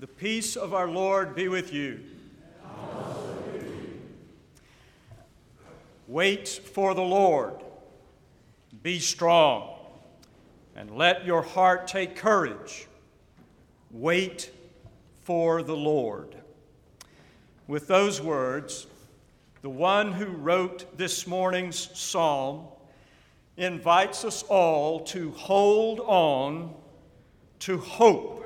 The peace of our Lord be with you. Wait for the Lord. Be strong, and let your heart take courage. Wait for the Lord. With those words, the one who wrote this morning's psalm invites us all to hold on to hope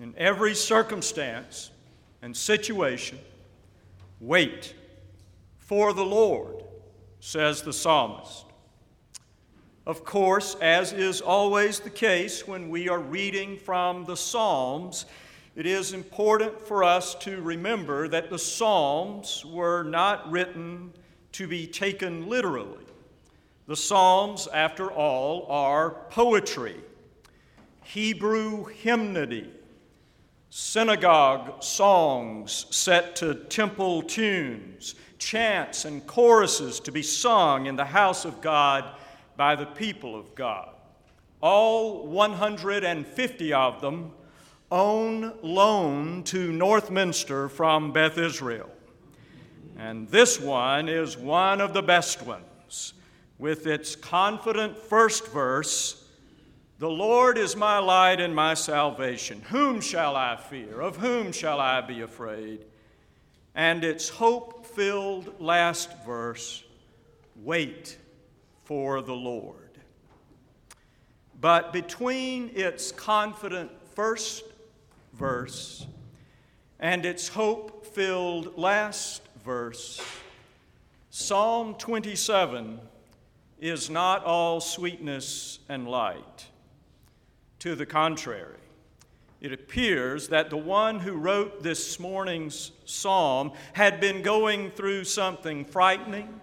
in every circumstance and situation. Wait for the Lord, says the psalmist. Of course, as is always the case when we are reading from the Psalms, it is important for us to remember that the Psalms were not written to be taken literally. The Psalms, after all, are poetry, Hebrew hymnody, synagogue songs set to temple tunes, chants and choruses to be sung in the house of God by the people of God. All 150 of them own loan to Northminster from Beth Israel. And this one is one of the best ones, with its confident first verse The Lord is my light and my salvation. Whom shall I fear? Of whom shall I be afraid? And its hope filled last verse Wait for the Lord. But between its confident first verse and its hope filled last verse, Psalm 27 is not all sweetness and light. To the contrary, it appears that the one who wrote this morning's psalm had been going through something frightening,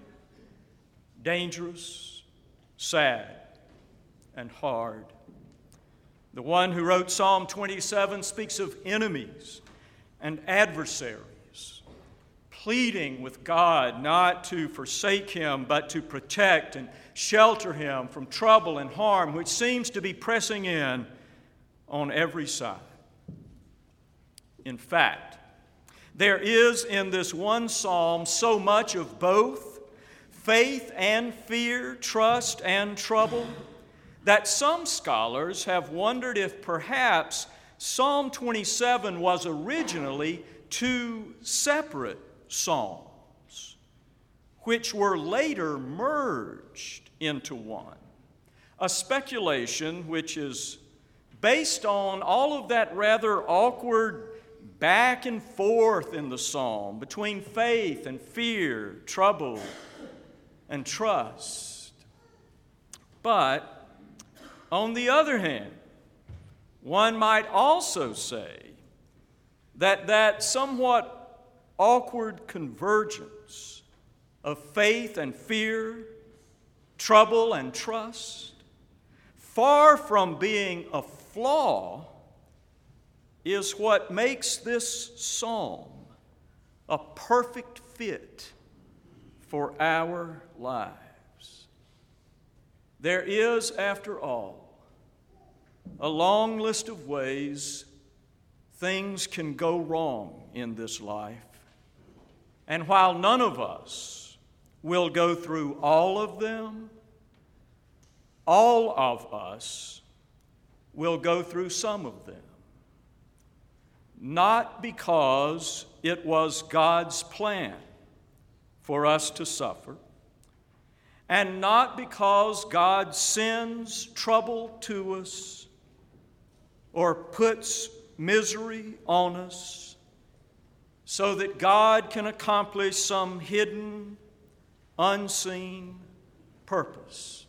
dangerous, sad, and hard. The one who wrote Psalm 27 speaks of enemies and adversaries, pleading with God not to forsake him, but to protect and shelter him from trouble and harm, which seems to be pressing in on every side. In fact, there is in this one psalm so much of both faith and fear, trust and trouble that some scholars have wondered if perhaps Psalm 27 was originally two separate psalms, which were later merged into one. A speculation which is based on all of that rather awkward back and forth in the psalm between faith and fear, trouble and trust. But on the other hand, one might also say that that somewhat awkward convergence of faith and fear, trouble and trust, far from being a flaw, is what makes this psalm a perfect fit for our lives. There is, after all, a long list of ways things can go wrong in this life. And while none of us will go through all of them, all of us will go through some of them. Not because it was God's plan for us to suffer, and not because God sends trouble to us or puts misery on us so that God can accomplish some hidden, unseen purpose.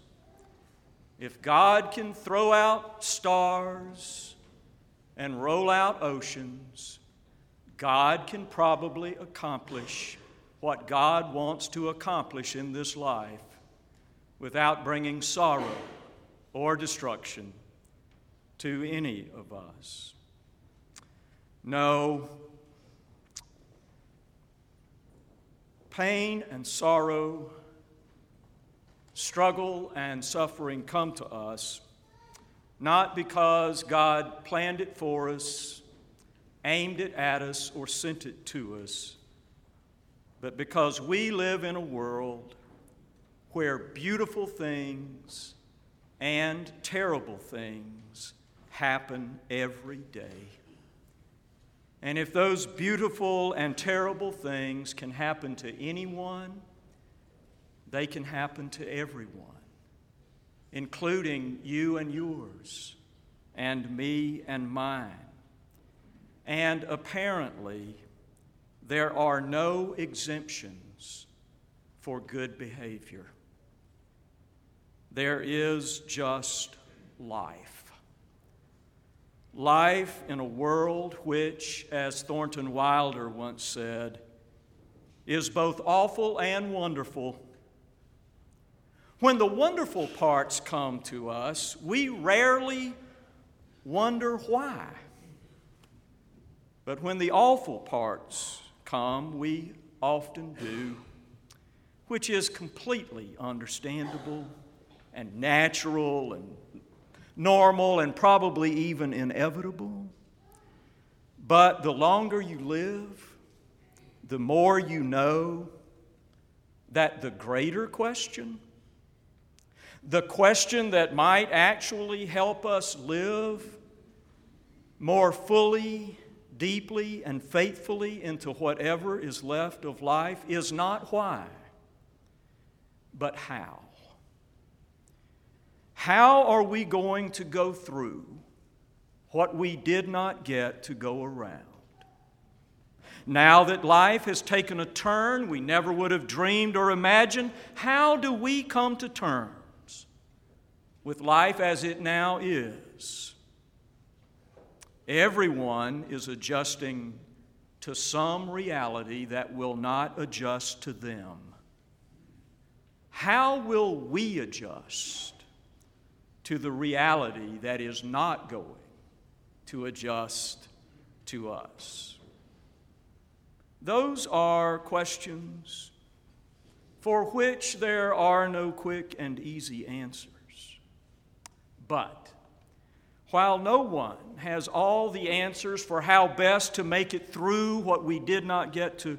If God can throw out stars and roll out oceans, God can probably accomplish what God wants to accomplish in this life without bringing sorrow or destruction to any of us. No, pain and sorrow, struggle and suffering come to us not because God planned it for us, aimed it at us or sent it to us, but because we live in a world where beautiful things and terrible things happen every day. And if those beautiful and terrible things can happen to anyone, they can happen to everyone, including you and yours, and me and mine. And apparently, there are no exemptions for good behavior. There is just life. Life in a world which, as Thornton Wilder once said, is both awful and wonderful. When the wonderful parts come to us, we rarely wonder why. But when the awful parts come, we often do, which is completely understandable and natural and normal and probably even inevitable. But the longer you live, the more you know that the greater question, the question that might actually help us live more fully, deeply, and faithfully into whatever is left of life, is not why, but how. How are we going to go through what we did not get to go around? Now that life has taken a turn we never would have dreamed or imagined, how do we come to terms with life as it now is? Everyone is adjusting to some reality that will not adjust to them. How will we adjust to the reality that is not going to adjust to us? Those are questions for which there are no quick and easy answers. But while no one has all the answers for how best to make it through what we did not get to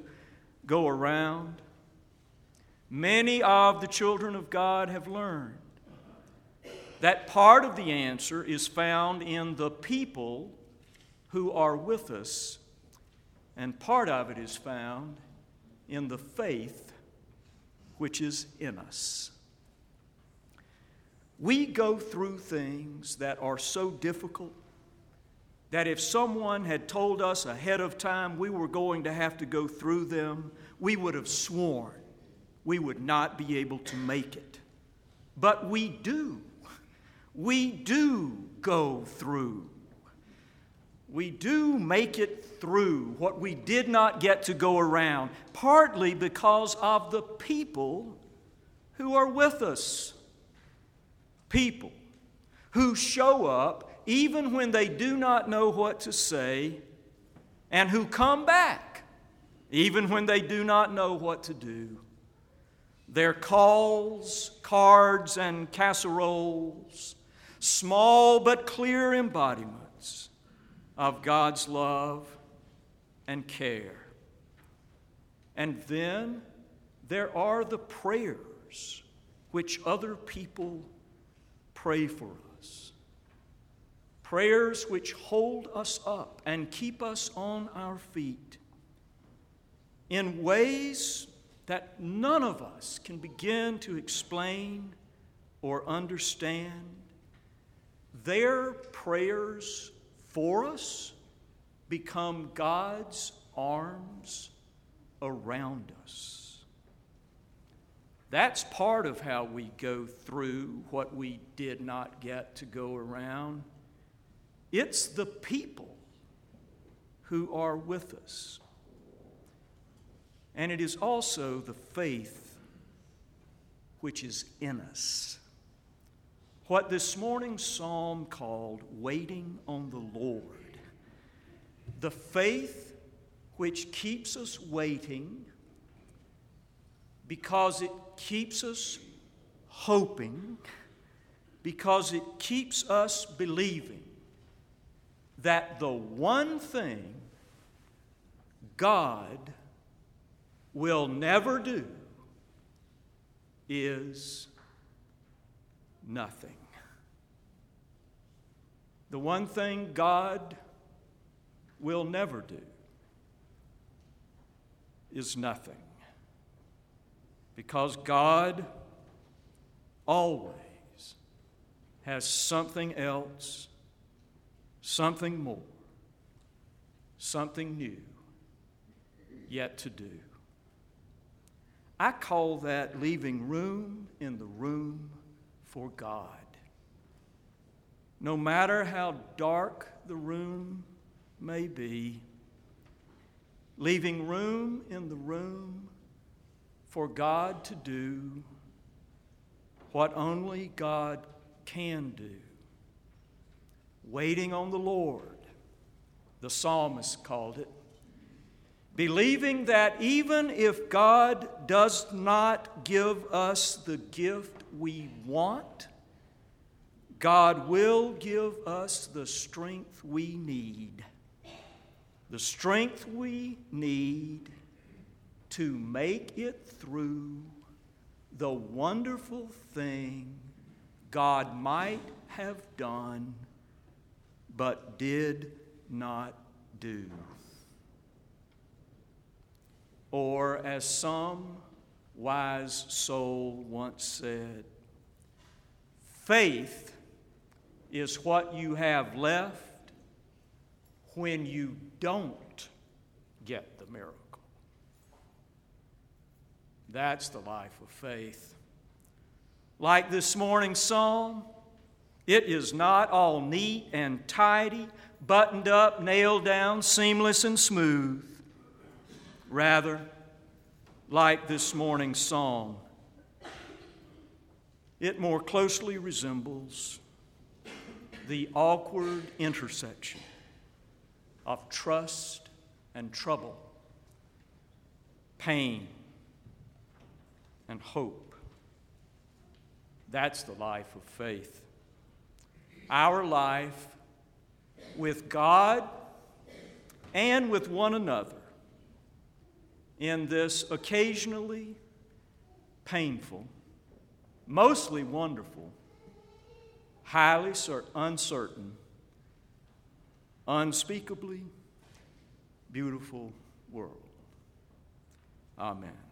go around, many of the children of God have learned that part of the answer is found in the people who are with us, and part of it is found in the faith which is in us. We go through things that are so difficult that if someone had told us ahead of time we were going to have to go through them, we would have sworn we would not be able to make it. But we do we do go through. We do make it through what we did not get to go around, partly because of the people who are with us. People who show up even when they do not know what to say, and who come back even when they do not know what to do. Their calls, cards, and casseroles small but clear embodiments of God's love and care. And then there are the prayers which other people pray for us. Prayers which hold us up and keep us on our feet in ways that none of us can begin to explain or understand their prayers for us become God's arms around us. That's part of how we go through what we did not get to go around. It's the people who are with us. And it is also the faith which is in us what this morning's psalm called waiting on the Lord. The faith which keeps us waiting because it keeps us hoping, because it keeps us believing that the one thing God will never do is nothing. The one thing God will never do is nothing. Because God always has something else, something more, something new yet to do. I call that leaving room in the room for God. No matter how dark the room may be, leaving room in the room for God to do what only God can do. Waiting on the Lord, the psalmist called it. Believing that even if God does not give us the gift we want, God will give us the strength we need. The strength we need to make it through the wonderful thing God might have done but did not do. Or, as some wise soul once said, faith is what you have left when you don't get the miracle. That's the life of faith. Like this morning's psalm, it is not all neat and tidy, buttoned up, nailed down, seamless and smooth. Rather, like this morning's psalm, it more closely resembles the awkward intersection of trust and trouble, pain and hope. That's the life of faith. Our life with God and with one another in this occasionally painful, mostly wonderful, highly uncertain, unspeakably beautiful world. Amen.